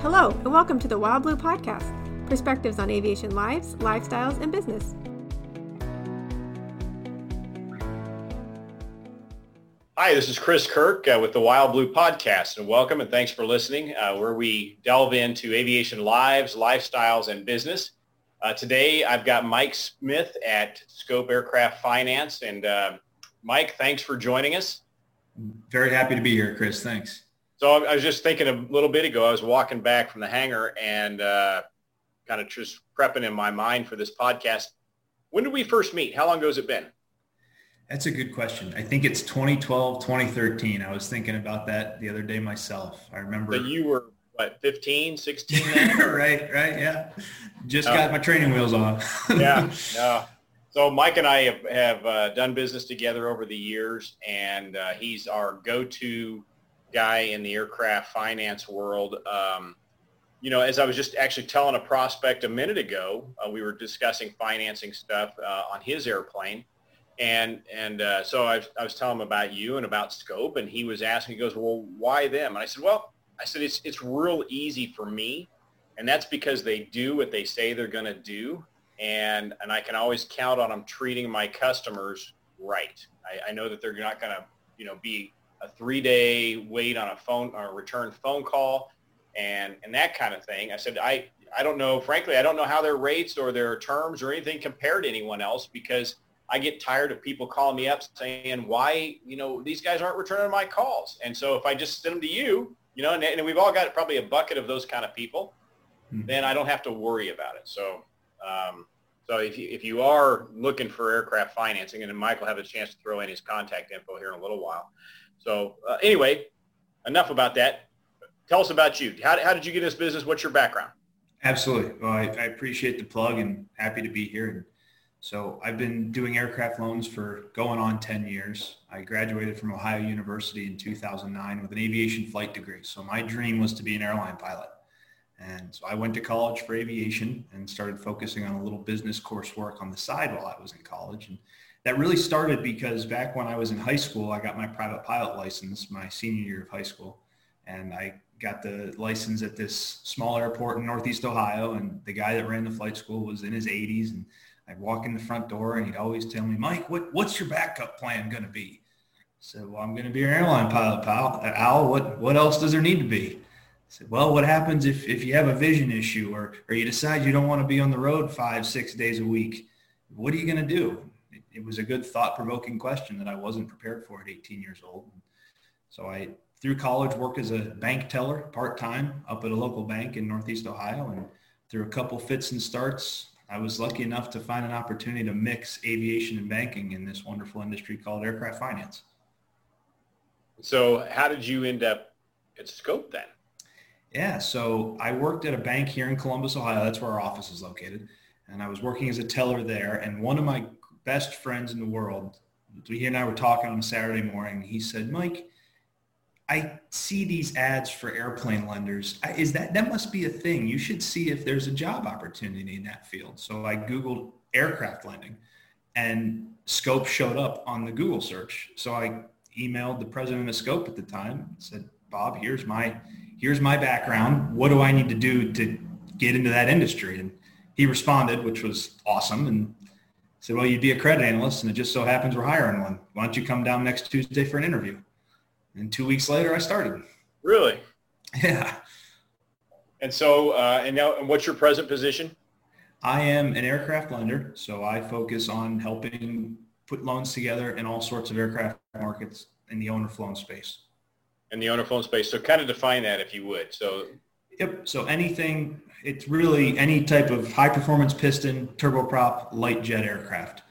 Hello, and welcome to the Wild Blue Podcast perspectives on aviation lives, lifestyles, and business. Hi, this is Chris Kirk uh, with the Wild Blue Podcast, and welcome and thanks for listening, uh, where we delve into aviation lives, lifestyles, and business. Uh, today, I've got Mike Smith at Scope Aircraft Finance, and uh, Mike, thanks for joining us. Very happy to be here, Chris. Thanks. So I was just thinking a little bit ago, I was walking back from the hangar and uh, kind of just prepping in my mind for this podcast. When did we first meet? How long ago has it been? That's a good question. I think it's 2012, 2013. I was thinking about that the other day myself. I remember. So you were, what, 15, 16? right, right, yeah. Just got my training wheels on. yeah, yeah. So Mike and I have, have uh, done business together over the years, and uh, he's our go-to guy in the aircraft finance world. Um, you know, as I was just actually telling a prospect a minute ago, uh, we were discussing financing stuff uh, on his airplane. And and uh, so I, I was telling him about you and about Scope, and he was asking, he goes, well, why them? And I said, well, I said, it's, it's real easy for me. And that's because they do what they say they're going to do. And, and I can always count on them treating my customers right. I, I know that they're not going to, you know, be a three day wait on a phone or a return phone call and, and that kind of thing. I said, I, I don't know, frankly, I don't know how their rates or their terms or anything compare to anyone else because I get tired of people calling me up saying why, you know, these guys aren't returning my calls. And so if I just send them to you, you know, and, and we've all got probably a bucket of those kind of people, mm-hmm. then I don't have to worry about it. So, um, so if you, if you are looking for aircraft financing, and then Mike will have a chance to throw in his contact info here in a little while, so uh, anyway, enough about that. Tell us about you. How, how did you get in this business? What's your background? Absolutely. Well, I, I appreciate the plug and happy to be here. So I've been doing aircraft loans for going on 10 years. I graduated from Ohio University in 2009 with an aviation flight degree. So my dream was to be an airline pilot. And so I went to college for aviation and started focusing on a little business coursework on the side while I was in college. And that really started because back when I was in high school, I got my private pilot license my senior year of high school. And I got the license at this small airport in Northeast Ohio. And the guy that ran the flight school was in his 80s. And I'd walk in the front door and he'd always tell me, Mike, what, what's your backup plan going to be? I said, well, I'm going to be an airline pilot, pal. Al, what, what else does there need to be? Said, well, what happens if, if you have a vision issue or, or you decide you don't want to be on the road five, six days a week? What are you going to do? it was a good thought-provoking question that I wasn't prepared for at 18 years old. So I, through college, worked as a bank teller part-time up at a local bank in Northeast Ohio. And through a couple fits and starts, I was lucky enough to find an opportunity to mix aviation and banking in this wonderful industry called aircraft finance. So how did you end up at Scope then? Yeah, so I worked at a bank here in Columbus, Ohio. That's where our office is located. And I was working as a teller there. And one of my best friends in the world. He and I were talking on a Saturday morning. He said, Mike, I see these ads for airplane lenders. Is that that must be a thing? You should see if there's a job opportunity in that field. So I googled aircraft lending, and Scope showed up on the Google search. So I emailed the president of Scope at the time. and Said, Bob, here's my here's my background. What do I need to do to get into that industry? And he responded, which was awesome. And said, well, you'd be a credit analyst, and it just so happens we're hiring one. Why don't you come down next Tuesday for an interview? And two weeks later, I started. Really? Yeah. And so, uh, and now, and what's your present position? I am an aircraft lender, so I focus on helping put loans together in all sorts of aircraft markets in the owner flown space. In the owner flown space. So kind of define that if you would. So Yep. So anything, it's really any type of high performance piston, turboprop, light jet aircraft.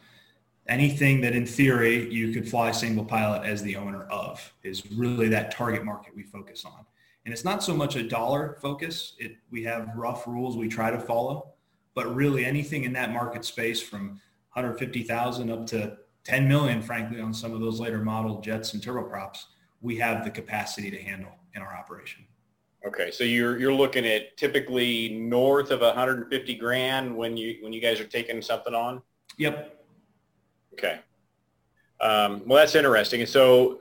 Anything that in theory you could fly single pilot as the owner of is really that target market we focus on. And it's not so much a dollar focus. It, we have rough rules we try to follow, but really anything in that market space from 150,000 up to 10 million, frankly, on some of those later model jets and turboprops, we have the capacity to handle in our operation. Okay, so you're you're looking at typically north of 150 grand when you when you guys are taking something on. Yep. Okay. Um, well, that's interesting. And so,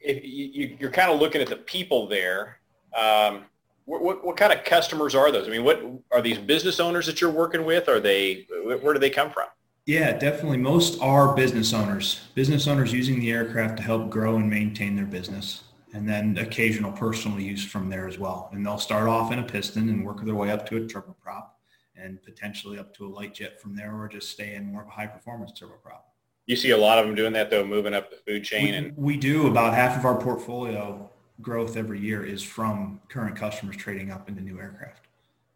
if you, you're kind of looking at the people there, um, what, what, what kind of customers are those? I mean, what are these business owners that you're working with? Are they where do they come from? Yeah, definitely. Most are business owners. Business owners using the aircraft to help grow and maintain their business, and then occasional personal use from there as well. And they'll start off in a piston and work their way up to a turboprop, and potentially up to a light jet from there, or just stay in more of a high performance turboprop. You see a lot of them doing that though, moving up the food chain. We, and we do about half of our portfolio growth every year is from current customers trading up into new aircraft.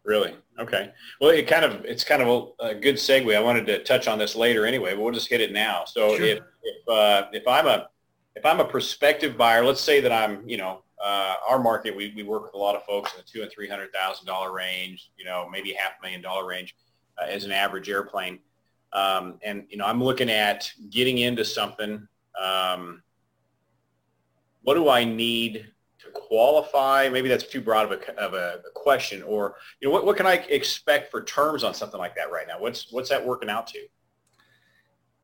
Really? Okay. Well, it kind of it's kind of a, a, good segue. I wanted to touch on this later anyway, but we'll just hit it now. So sure. if if uh, if I'm a if I'm a prospective buyer, let's say that I'm you know uh, our market we, we work with a lot of folks in the two and three hundred thousand dollar range, you know maybe half a million dollar range uh, as an average airplane, um, and you know I'm looking at getting into something. Um, what do I need to qualify? Maybe that's too broad of a, of a, question. Or you know, what, what can I expect for terms on something like that right now? What's what's that working out to?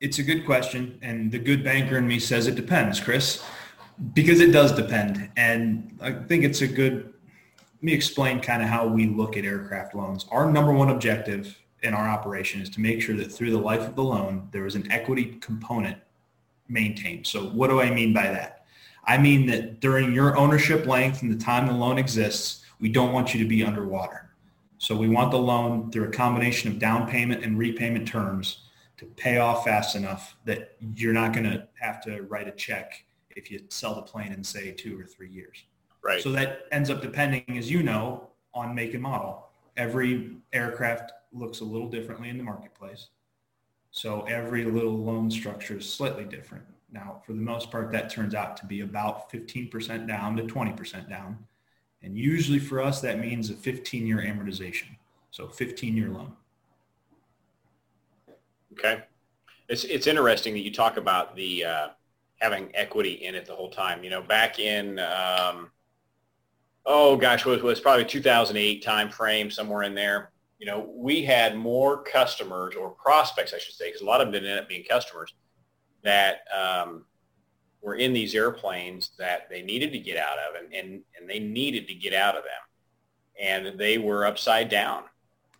It's a good question, and the good banker in me says it depends, Chris, because it does depend. And I think it's a good. Let me explain kind of how we look at aircraft loans. Our number one objective in our operation is to make sure that through the life of the loan, there is an equity component maintained. So what do I mean by that? I mean that during your ownership length and the time the loan exists, we don't want you to be underwater. So we want the loan through a combination of down payment and repayment terms to pay off fast enough that you're not going to have to write a check if you sell the plane in say two or three years. Right. So that ends up depending, as you know, on make and model. Every aircraft looks a little differently in the marketplace. So every little loan structure is slightly different. Now, for the most part, that turns out to be about 15% down to 20% down. And usually for us, that means a 15 year amortization. So 15 year loan. Okay. It's, it's interesting that you talk about the uh, having equity in it the whole time. You know, back in, um, oh gosh, was, was probably 2008 time frame, somewhere in there. You know, we had more customers or prospects, I should say, because a lot of them didn't end up being customers that um, were in these airplanes that they needed to get out of and, and, and they needed to get out of them. And they were upside down.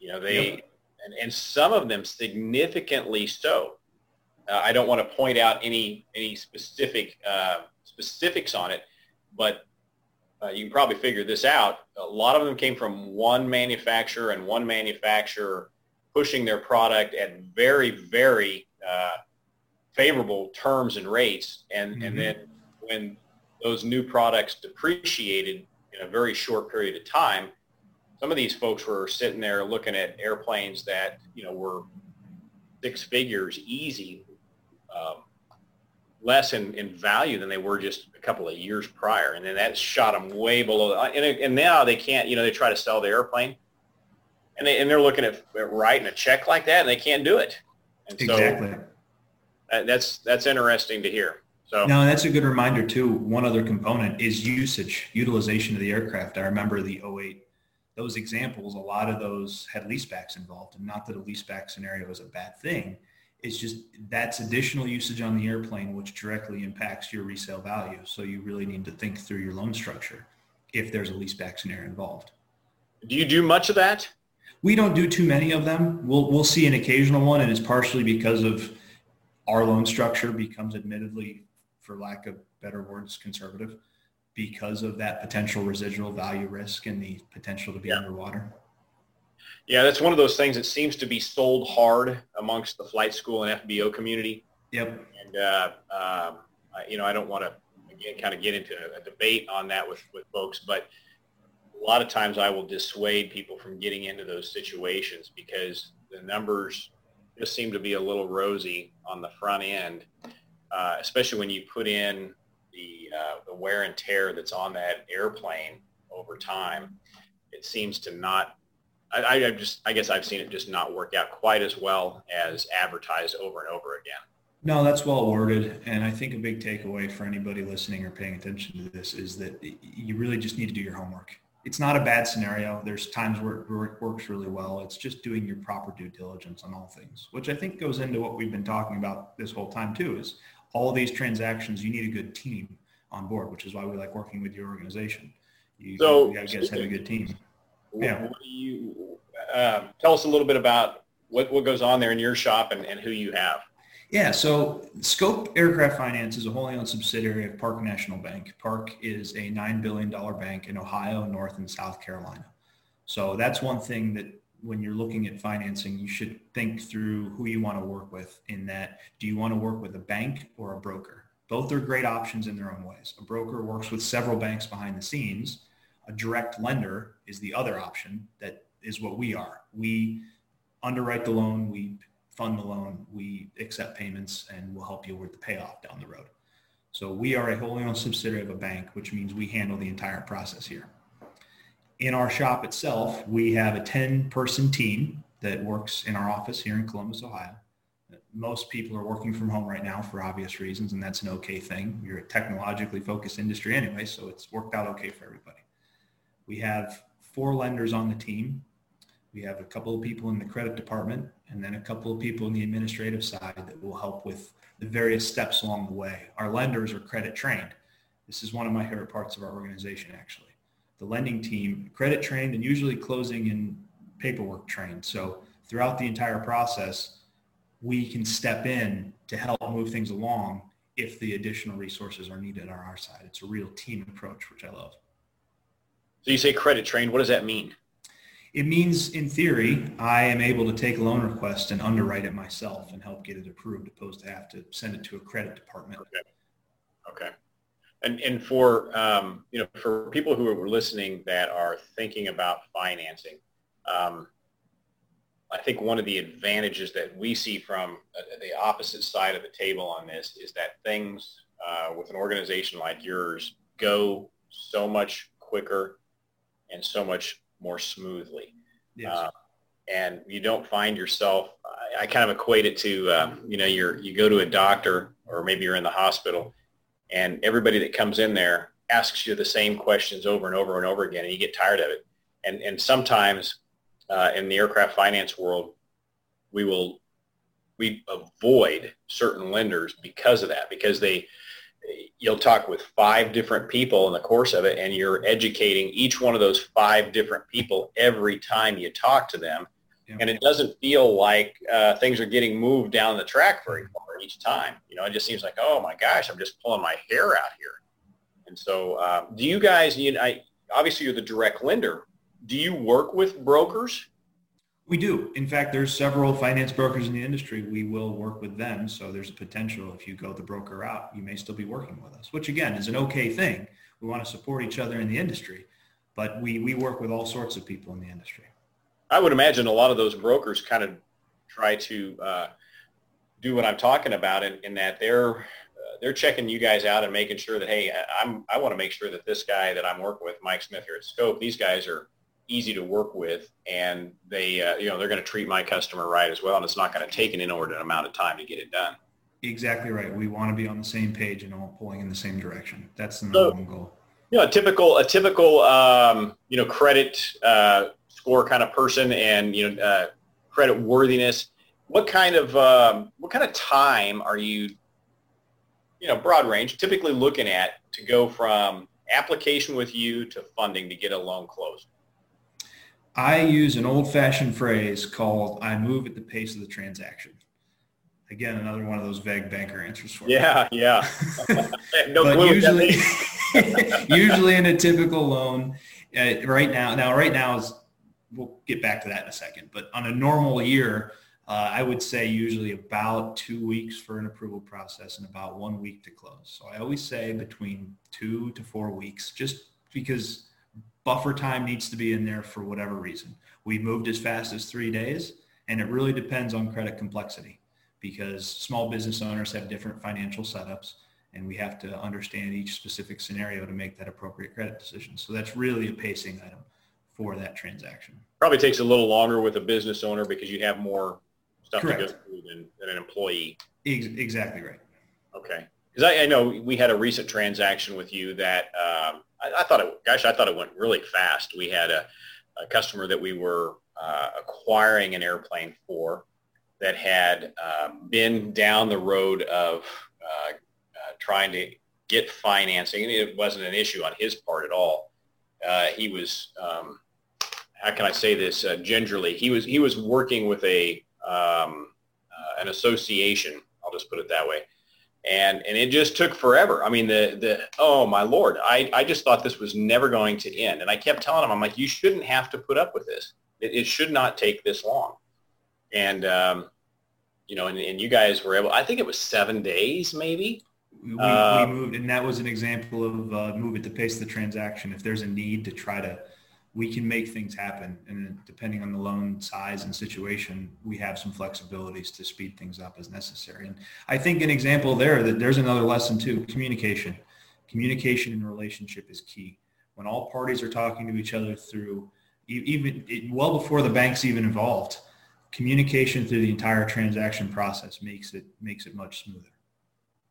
You know, they, yep. and, and some of them significantly so. Uh, I don't want to point out any, any specific uh, specifics on it, but uh, you can probably figure this out. A lot of them came from one manufacturer and one manufacturer pushing their product at very, very uh, favorable terms and rates. And, mm-hmm. and then when those new products depreciated in a very short period of time, some of these folks were sitting there looking at airplanes that, you know, were six figures easy, um, less in, in value than they were just a couple of years prior. And then that shot them way below. And, and now they can't, you know, they try to sell the airplane and, they, and they're looking at, at writing a check like that and they can't do it. And so, exactly that's that's interesting to hear. So no, that's a good reminder too. One other component is usage, utilization of the aircraft. I remember the 08, those examples, a lot of those had leasebacks involved. And not that a leaseback scenario is a bad thing. It's just that's additional usage on the airplane, which directly impacts your resale value. So you really need to think through your loan structure if there's a leaseback scenario involved. Do you do much of that? We don't do too many of them. We'll, we'll see an occasional one, and it's partially because of our loan structure becomes admittedly, for lack of better words, conservative because of that potential residual value risk and the potential to be yeah. underwater. Yeah, that's one of those things that seems to be sold hard amongst the flight school and FBO community. Yep. And, uh, um, you know, I don't want to, again, kind of get into a debate on that with, with folks, but a lot of times I will dissuade people from getting into those situations because the numbers just seem to be a little rosy on the front end, uh, especially when you put in the, uh, the wear and tear that's on that airplane over time. It seems to not, I, I just, I guess I've seen it just not work out quite as well as advertised over and over again. No, that's well worded. And I think a big takeaway for anybody listening or paying attention to this is that you really just need to do your homework it's not a bad scenario. There's times where it works really well. It's just doing your proper due diligence on all things, which I think goes into what we've been talking about this whole time too, is all these transactions, you need a good team on board, which is why we like working with your organization. You, so you guys have a good team. Yeah. What do you uh, tell us a little bit about what, what goes on there in your shop and, and who you have? Yeah, so Scope Aircraft Finance is a wholly owned subsidiary of Park National Bank. Park is a $9 billion bank in Ohio, North and South Carolina. So that's one thing that when you're looking at financing, you should think through who you want to work with in that, do you want to work with a bank or a broker? Both are great options in their own ways. A broker works with several banks behind the scenes. A direct lender is the other option that is what we are. We underwrite the loan, we fund the loan, we accept payments, and we'll help you with the payoff down the road. So we are a wholly owned subsidiary of a bank, which means we handle the entire process here. In our shop itself, we have a 10-person team that works in our office here in Columbus, Ohio. Most people are working from home right now for obvious reasons, and that's an okay thing. You're a technologically focused industry anyway, so it's worked out okay for everybody. We have four lenders on the team we have a couple of people in the credit department and then a couple of people in the administrative side that will help with the various steps along the way. Our lenders are credit trained. This is one of my favorite parts of our organization, actually. The lending team, credit trained and usually closing and paperwork trained. So throughout the entire process, we can step in to help move things along if the additional resources are needed on our side. It's a real team approach, which I love. So you say credit trained. What does that mean? It means, in theory, I am able to take a loan request and underwrite it myself and help get it approved, opposed to have to send it to a credit department. Okay. Okay. And and for um, you know for people who are listening that are thinking about financing, um, I think one of the advantages that we see from uh, the opposite side of the table on this is that things uh, with an organization like yours go so much quicker and so much more smoothly. Yes. Uh, and you don't find yourself, I, I kind of equate it to, um, you know, you're, you go to a doctor or maybe you're in the hospital and everybody that comes in there asks you the same questions over and over and over again and you get tired of it. And, and sometimes uh, in the aircraft finance world, we will, we avoid certain lenders because of that, because they, you'll talk with five different people in the course of it and you're educating each one of those five different people every time you talk to them. Yeah. and it doesn't feel like uh, things are getting moved down the track very far each time. You know it just seems like oh my gosh i'm just pulling my hair out here. And so uh, do you guys you know, I, obviously you're the direct lender. Do you work with brokers we do. In fact, there's several finance brokers in the industry. We will work with them. So there's a potential if you go the broker route, you may still be working with us, which again is an okay thing. We want to support each other in the industry, but we, we work with all sorts of people in the industry. I would imagine a lot of those brokers kind of try to uh, do what I'm talking about in, in that they're uh, they're checking you guys out and making sure that hey, I'm I want to make sure that this guy that I'm working with, Mike Smith here at Scope, these guys are easy to work with, and they, uh, you know, they're going to treat my customer right as well, and it's not going to take an inordinate amount of time to get it done. Exactly right. We want to be on the same page and all pulling in the same direction. That's the number so, one goal. You know, a typical, a typical, um, you know, credit uh, score kind of person, and you know, uh, credit worthiness. What kind of, um, what kind of time are you, you know, broad range, typically looking at to go from application with you to funding to get a loan closed? I use an old-fashioned phrase called "I move at the pace of the transaction." Again, another one of those vague banker answers for yeah, me. Yeah, no but usually, usually in a typical loan, uh, right now, now right now is we'll get back to that in a second. But on a normal year, uh, I would say usually about two weeks for an approval process and about one week to close. So I always say between two to four weeks, just because buffer time needs to be in there for whatever reason. We moved as fast as three days, and it really depends on credit complexity because small business owners have different financial setups, and we have to understand each specific scenario to make that appropriate credit decision. So that's really a pacing item for that transaction. Probably takes a little longer with a business owner because you have more stuff Correct. to go through than, than an employee. exactly right. Okay. Because I, I, know we had a recent transaction with you that um, I, I, thought it, gosh, I thought it went really fast. We had a, a customer that we were uh, acquiring an airplane for that had uh, been down the road of uh, uh, trying to get financing. And it wasn't an issue on his part at all. uh, he was, um, how can I say this uh, gingerly? He was he was working with a um, an association. I'll just put it that way. And, and it just took forever. I mean, the, the, oh my Lord, I, I just thought this was never going to end. And I kept telling him, I'm like, you shouldn't have to put up with this. It, it should not take this long. And, um, you know, and, and you guys were able, I think it was seven days maybe. We, uh, we moved, and that was an example of uh, move at the pace of the transaction. If there's a need to try to we can make things happen. And depending on the loan size and situation, we have some flexibilities to speed things up as necessary. And I think an example there that there's another lesson too, communication. Communication in a relationship is key. When all parties are talking to each other through even well before the bank's even involved, communication through the entire transaction process makes it makes it much smoother.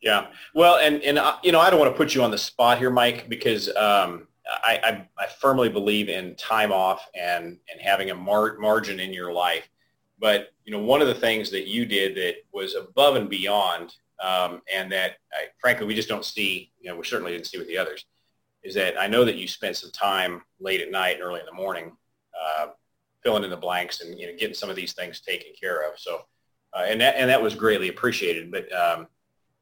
Yeah. Well, and and uh, you know, I don't want to put you on the spot here, Mike, because um, I, I, I, firmly believe in time off and, and having a mar- margin in your life. But, you know, one of the things that you did that was above and beyond um, and that, I, frankly, we just don't see, you know, we certainly didn't see with the others, is that I know that you spent some time late at night and early in the morning uh, filling in the blanks and, you know, getting some of these things taken care of. So, uh, and, that, and that was greatly appreciated. But um,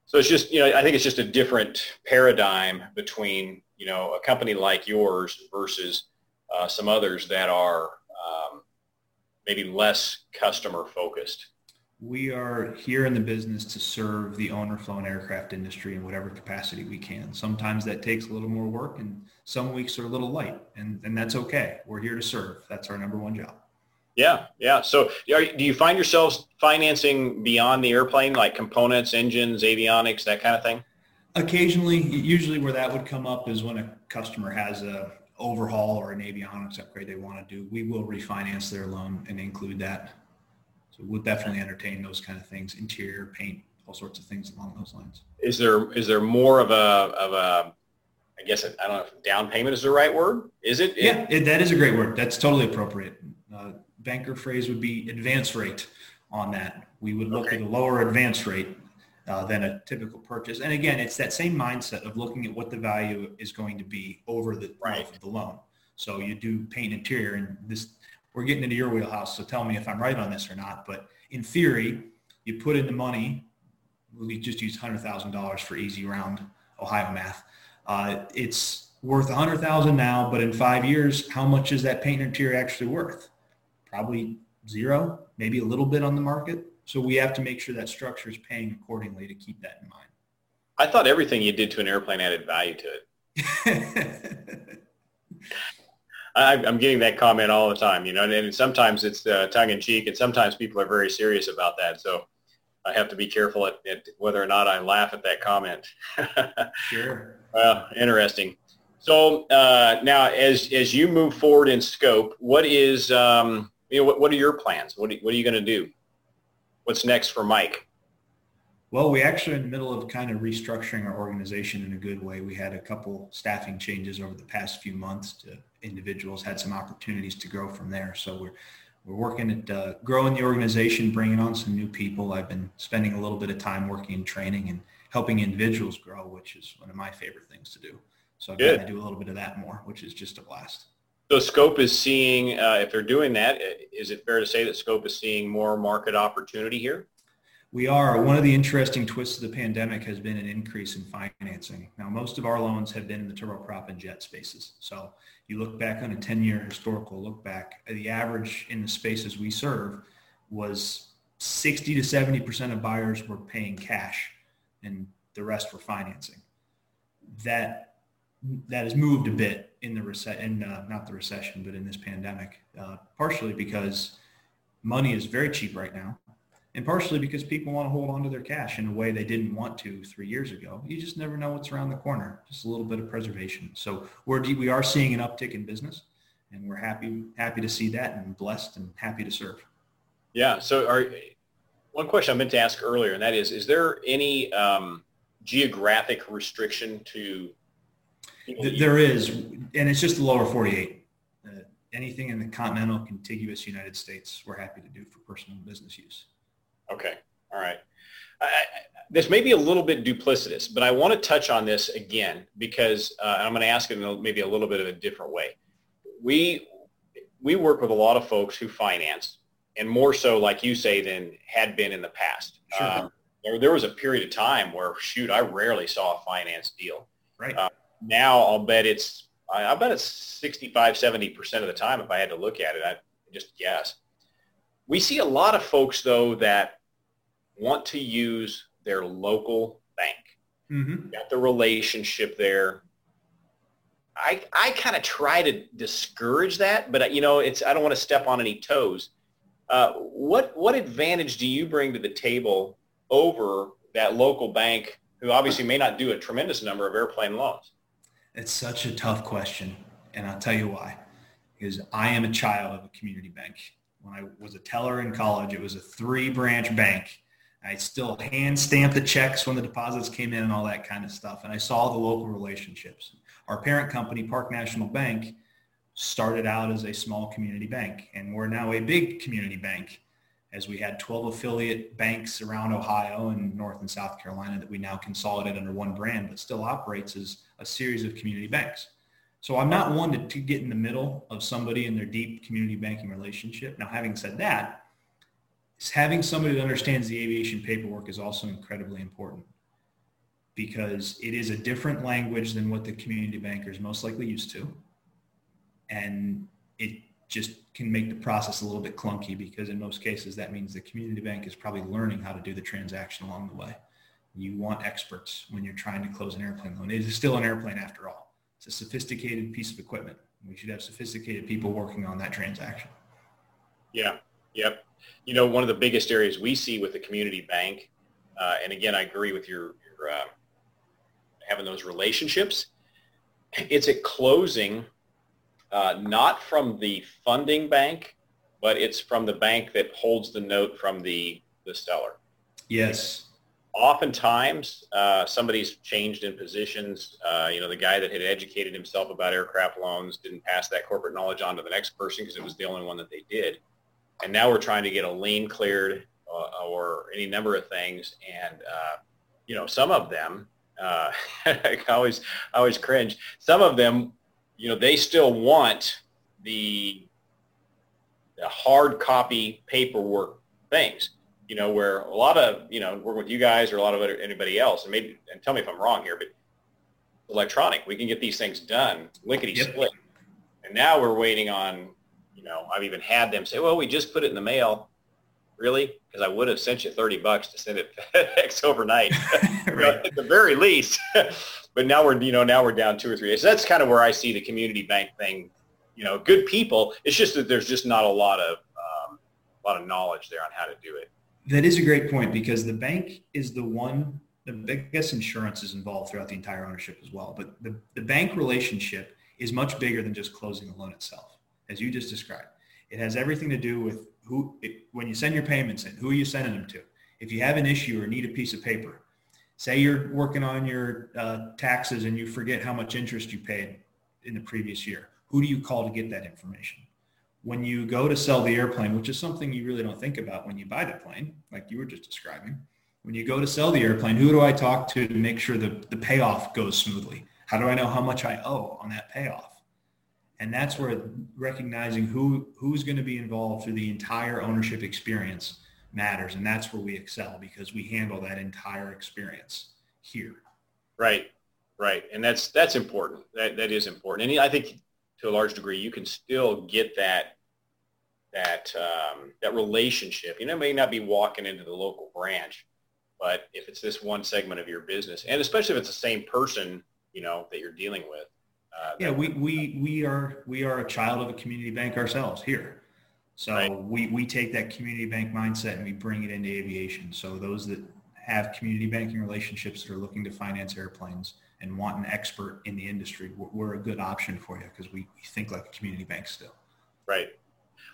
so it's just, you know, I think it's just a different paradigm between you know, a company like yours versus uh, some others that are um, maybe less customer focused? We are here in the business to serve the owner flown aircraft industry in whatever capacity we can. Sometimes that takes a little more work and some weeks are a little light and, and that's okay. We're here to serve. That's our number one job. Yeah, yeah. So are, do you find yourselves financing beyond the airplane, like components, engines, avionics, that kind of thing? Occasionally, usually where that would come up is when a customer has a overhaul or an avionics upgrade they want to do. We will refinance their loan and include that. So we'll definitely entertain those kind of things, interior paint, all sorts of things along those lines. Is there is there more of a of a I guess I don't know if down payment is the right word. Is it? Yeah, it, that is a great word. That's totally appropriate. Uh, banker phrase would be advance rate on that. We would look okay. at a lower advance rate uh, than a typical purchase. And again, it's that same mindset of looking at what the value is going to be over the right. life of the loan. So you do paint and interior and this, we're getting into your wheelhouse. So tell me if I'm right on this or not. But in theory, you put in the money, we just use $100,000 for easy round Ohio math. Uh, it's worth a 100,000 now, but in five years, how much is that paint and interior actually worth? Probably zero, maybe a little bit on the market. So we have to make sure that structure is paying accordingly to keep that in mind. I thought everything you did to an airplane added value to it. I, am getting that comment all the time, you know, and, and sometimes it's uh, tongue in cheek, and sometimes people are very serious about that. So I have to be careful at, at whether or not I laugh at that comment. sure. Well, interesting. So uh, now, as as you move forward in scope, what is um, you know what, what are your plans? What are, what are you going to do? What's next for Mike? Well, we actually in the middle of kind of restructuring our organization in a good way. We had a couple staffing changes over the past few months to individuals, had some opportunities to grow from there. So we're we're working at uh, growing the organization, bringing on some new people. I've been spending a little bit of time working in training and helping individuals grow, which is one of my favorite things to do. So I'm going to do a little bit of that more, which is just a blast. So Scope is seeing, uh, if they're doing that, is it fair to say that Scope is seeing more market opportunity here? We are. One of the interesting twists of the pandemic has been an increase in financing. Now, most of our loans have been in the turboprop and jet spaces. So you look back on a 10-year historical look back, the average in the spaces we serve was 60 to 70% of buyers were paying cash and the rest were financing. That that has moved a bit in the recession, uh, not the recession, but in this pandemic, uh, partially because money is very cheap right now, and partially because people want to hold on to their cash in a way they didn't want to three years ago. You just never know what's around the corner. Just a little bit of preservation. So we're we are seeing an uptick in business, and we're happy happy to see that, and blessed and happy to serve. Yeah. So are one question I meant to ask earlier, and that is: Is there any um, geographic restriction to there is, and it's just the lower 48. Uh, anything in the continental contiguous United States, we're happy to do for personal and business use. Okay. All right. I, this may be a little bit duplicitous, but I want to touch on this again because uh, I'm going to ask it in maybe a little bit of a different way. We we work with a lot of folks who finance, and more so, like you say, than had been in the past. Sure. Um, there, there was a period of time where, shoot, I rarely saw a finance deal. Right. Uh, now, I'll bet it's I, I bet it's 65, 70 percent of the time. If I had to look at it, I just guess. We see a lot of folks though that want to use their local bank. Mm-hmm. Got the relationship there. I I kind of try to discourage that, but you know, it's I don't want to step on any toes. Uh, what what advantage do you bring to the table over that local bank, who obviously may not do a tremendous number of airplane loans? It's such a tough question, and I'll tell you why. Because I am a child of a community bank. When I was a teller in college, it was a three-branch bank I still hand stamped the checks when the deposits came in and all that kind of stuff. And I saw the local relationships. Our parent company, Park National Bank, started out as a small community bank. And we're now a big community bank as we had 12 affiliate banks around Ohio and North and South Carolina that we now consolidate under one brand, but still operates as a series of community banks. So I'm not one to, to get in the middle of somebody in their deep community banking relationship. Now, having said that, having somebody that understands the aviation paperwork is also incredibly important because it is a different language than what the community banker is most likely used to. And it just can make the process a little bit clunky because in most cases that means the community bank is probably learning how to do the transaction along the way. You want experts when you're trying to close an airplane loan. It is still an airplane after all. It's a sophisticated piece of equipment. We should have sophisticated people working on that transaction. Yeah. Yep you know, one of the biggest areas we see with the community bank, uh, and again, I agree with your, your uh, having those relationships. It's at closing, uh, not from the funding bank, but it's from the bank that holds the note from the, the seller. Yes. Oftentimes, uh, somebody's changed in positions. Uh, you know, the guy that had educated himself about aircraft loans didn't pass that corporate knowledge on to the next person because it was the only one that they did and now we're trying to get a lien cleared uh, or any number of things. And, uh, you know, some of them, uh, I always, I always cringe. Some of them, you know, they still want the, the hard copy paperwork things, you know, where a lot of, you know, work with you guys or a lot of other, anybody else, and maybe, and tell me if I'm wrong here, but electronic, we can get these things done, lickety yep. split. And now we're waiting on you know, I've even had them say, well, we just put it in the mail. Really? Because I would have sent you 30 bucks to send it FedEx overnight, right. at the very least. but now we're, you know, now we're down two or three days. So that's kind of where I see the community bank thing. You know, good people. It's just that there's just not a lot of, um, a lot of knowledge there on how to do it. That is a great point because the bank is the one the biggest insurance is involved throughout the entire ownership as well. But the, the bank relationship is much bigger than just closing the loan itself as you just described. It has everything to do with who, it, when you send your payments in, who are you sending them to? If you have an issue or need a piece of paper, say you're working on your uh, taxes and you forget how much interest you paid in the previous year, who do you call to get that information? When you go to sell the airplane, which is something you really don't think about when you buy the plane, like you were just describing, when you go to sell the airplane, who do I talk to to make sure the, the payoff goes smoothly? How do I know how much I owe on that payoff? and that's where recognizing who who's going to be involved through the entire ownership experience matters and that's where we excel because we handle that entire experience here right right and that's that's important that that is important and i think to a large degree you can still get that that um, that relationship you know may not be walking into the local branch but if it's this one segment of your business and especially if it's the same person you know that you're dealing with uh, yeah, we, we, we are we are a child of a community bank ourselves here. So right. we, we take that community bank mindset and we bring it into aviation. So those that have community banking relationships that are looking to finance airplanes and want an expert in the industry, we're, a good option for you because we, we think like a community bank still. Right.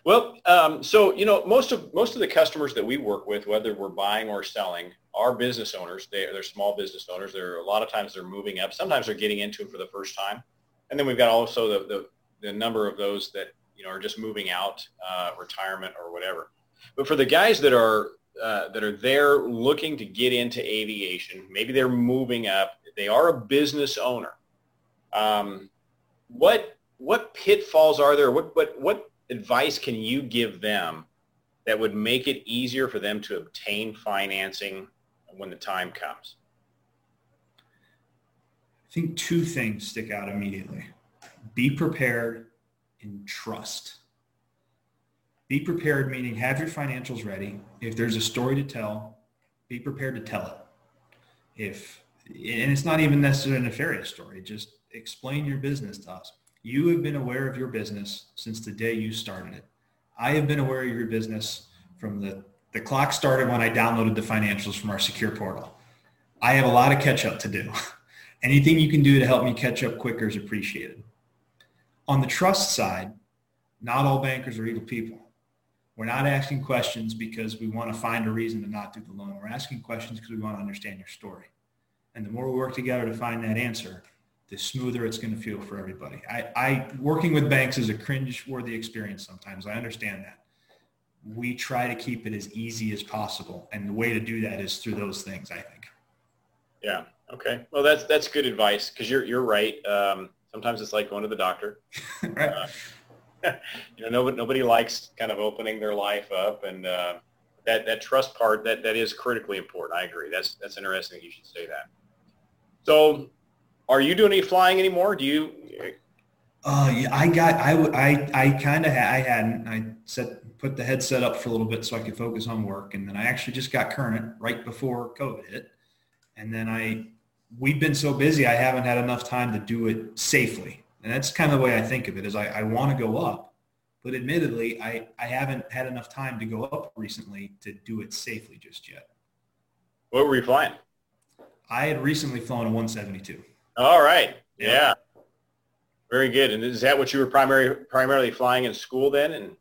Well, um, so you know, most of most of the customers that we work with, whether we're buying or selling, are business owners. They, they're small business owners. They're a lot of times they're moving up. Sometimes they're getting into it for the first time. And then we've got also the, the, the number of those that, you know, are just moving out, uh, retirement or whatever. But for the guys that are uh, that are there looking to get into aviation. Maybe they're moving up. They are a business owner. Um, what what pitfalls are there? What what what advice can you give them that would make it easier for them to obtain financing when the time comes? I think two things stick out immediately. Be prepared and trust. Be prepared, meaning have your financials ready. If there's a story to tell, be prepared to tell it. If and it's not even necessarily a nefarious story, just explain your business to us. You have been aware of your business since the day you started it. I have been aware of your business from the, the clock started when I downloaded the financials from our secure portal. I have a lot of catch up to do. Anything you can do to help me catch up quicker is appreciated. On the trust side, not all bankers are evil people. We're not asking questions because we want to find a reason to not do the loan. We're asking questions because we want to understand your story. And the more we work together to find that answer, the smoother it's going to feel for everybody. I, I working with banks is a cringe-worthy experience sometimes. I understand that. We try to keep it as easy as possible, and the way to do that is through those things. I think. Yeah. Okay. Well, that's that's good advice because you're you're right. Um, sometimes it's like going to the doctor. right. Uh, you know, nobody nobody likes kind of opening their life up, and uh, that that trust part that that is critically important. I agree. That's that's interesting. You should say that. So are you doing any flying anymore? Do you? Uh, yeah, I got, I, I, I kind of, I hadn't, I set, put the headset up for a little bit so I could focus on work. And then I actually just got current right before COVID hit. And then I, we've been so busy, I haven't had enough time to do it safely. And that's kind of the way I think of it is I, I want to go up, but admittedly, I, I haven't had enough time to go up recently to do it safely just yet. What were you flying? I had recently flown a 172. All right. Yeah. yeah. Very good. And is that what you were primary, primarily flying in school then? And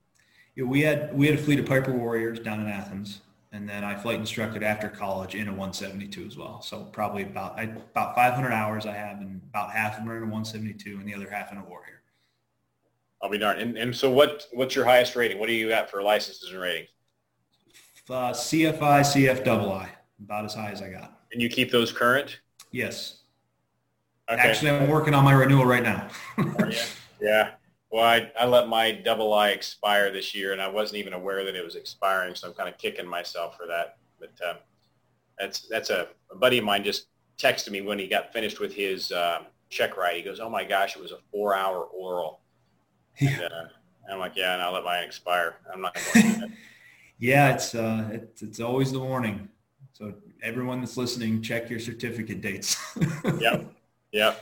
yeah, we had we had a fleet of Piper Warriors down in Athens, and then I flight instructed after college in a 172 as well. So probably about I, about 500 hours I have, and about half of them are in a 172, and the other half in a Warrior. I'll be darned. And, and so what what's your highest rating? What do you got for licenses and ratings? Uh, CFI, CFII, about as high as I got. And you keep those current? Yes. Okay. Actually, I'm working on my renewal right now. yeah. yeah. Well, I, I let my double I expire this year, and I wasn't even aware that it was expiring, so I'm kind of kicking myself for that. But uh, that's that's a, a, buddy of mine just texted me when he got finished with his uh, check ride. He goes, "Oh my gosh, it was a four-hour oral." Yeah. And, uh, I'm like, "Yeah, and I'll let mine expire. I'm not." yeah, it's uh, it's it's always the warning. So everyone that's listening, check your certificate dates. yep. Yeah.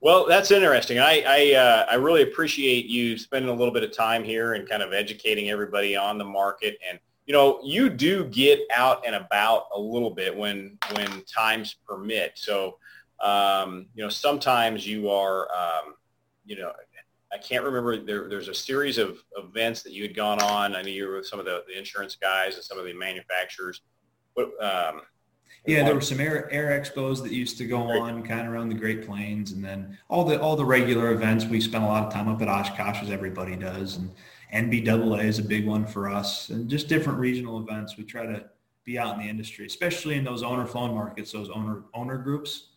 Well, that's interesting. I I, uh, I really appreciate you spending a little bit of time here and kind of educating everybody on the market. And you know, you do get out and about a little bit when when times permit. So, um, you know, sometimes you are, um, you know, I can't remember. There, there's a series of events that you had gone on. I know you were with some of the, the insurance guys and some of the manufacturers. But um, yeah, there were some air, air expos that used to go on kind of around the Great Plains, and then all the all the regular events. We spent a lot of time up at Oshkosh, as everybody does, and NBAA is a big one for us, and just different regional events. We try to be out in the industry, especially in those owner flown markets, those owner owner groups.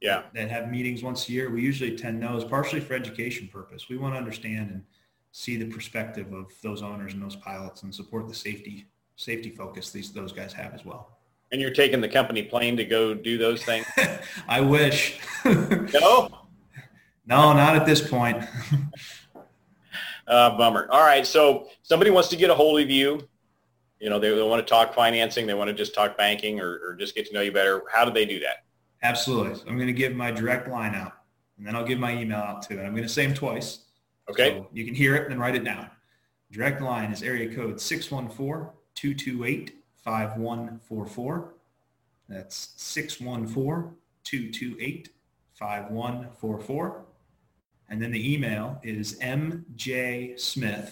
Yeah, that have meetings once a year. We usually attend those, partially for education purpose. We want to understand and see the perspective of those owners and those pilots, and support the safety safety focus these those guys have as well. And you're taking the company plane to go do those things? I wish. no? No, not at this point. uh, bummer. All right. So somebody wants to get a hold of you. You know, they, they want to talk financing. They want to just talk banking or, or just get to know you better. How do they do that? Absolutely. I'm going to give my direct line out and then I'll give my email out too. And I'm going to say them twice. Okay. So you can hear it and then write it down. Direct line is area code 614 228 5144. That's 614-228-5144. And then the email is mjsmith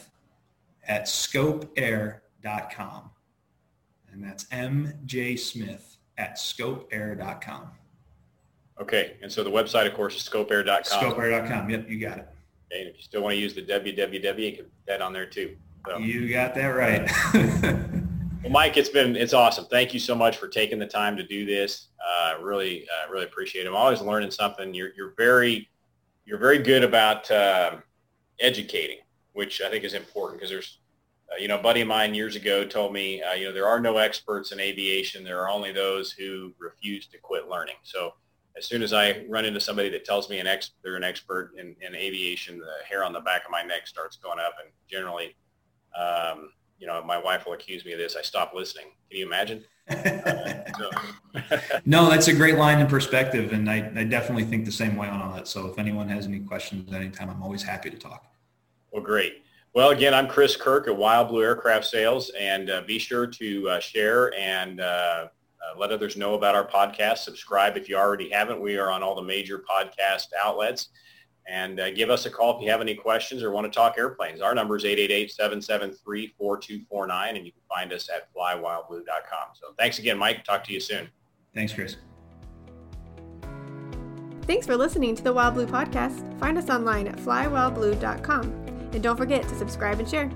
at scopeair.com. And that's mjsmith at scopeair.com. Okay. And so the website, of course, is scopeair.com. Scopeair.com. Yep, you got it. Okay, and if you still want to use the www, you can put that on there too. So. You got that right. well, Mike, it's been it's awesome. Thank you so much for taking the time to do this. Uh, really, uh, really appreciate it. I'm always learning something. You're you're very you're very good about uh, educating, which I think is important because there's uh, you know, a buddy of mine years ago told me, uh, you know, there are no experts in aviation. There are only those who refuse to quit learning. So as soon as I run into somebody that tells me an ex- they're an expert in, in aviation, the hair on the back of my neck starts going up. And generally, um, you know, my wife will accuse me of this. I stop listening. Can you imagine? no, that's a great line in perspective, and I, I definitely think the same way on all that. So if anyone has any questions at any time, I'm always happy to talk. Well, great. Well, again, I'm Chris Kirk at Wild Blue Aircraft Sales, and uh, be sure to uh, share and uh, uh, let others know about our podcast. Subscribe if you already haven't. We are on all the major podcast outlets. And uh, give us a call if you have any questions or want to talk airplanes. Our number is 888-773-4249, and you can find us at flywildblue.com. So thanks again, Mike. Talk to you soon. Thanks, Chris. Thanks for listening to the Wild Blue Podcast. Find us online at flywildblue.com. And don't forget to subscribe and share.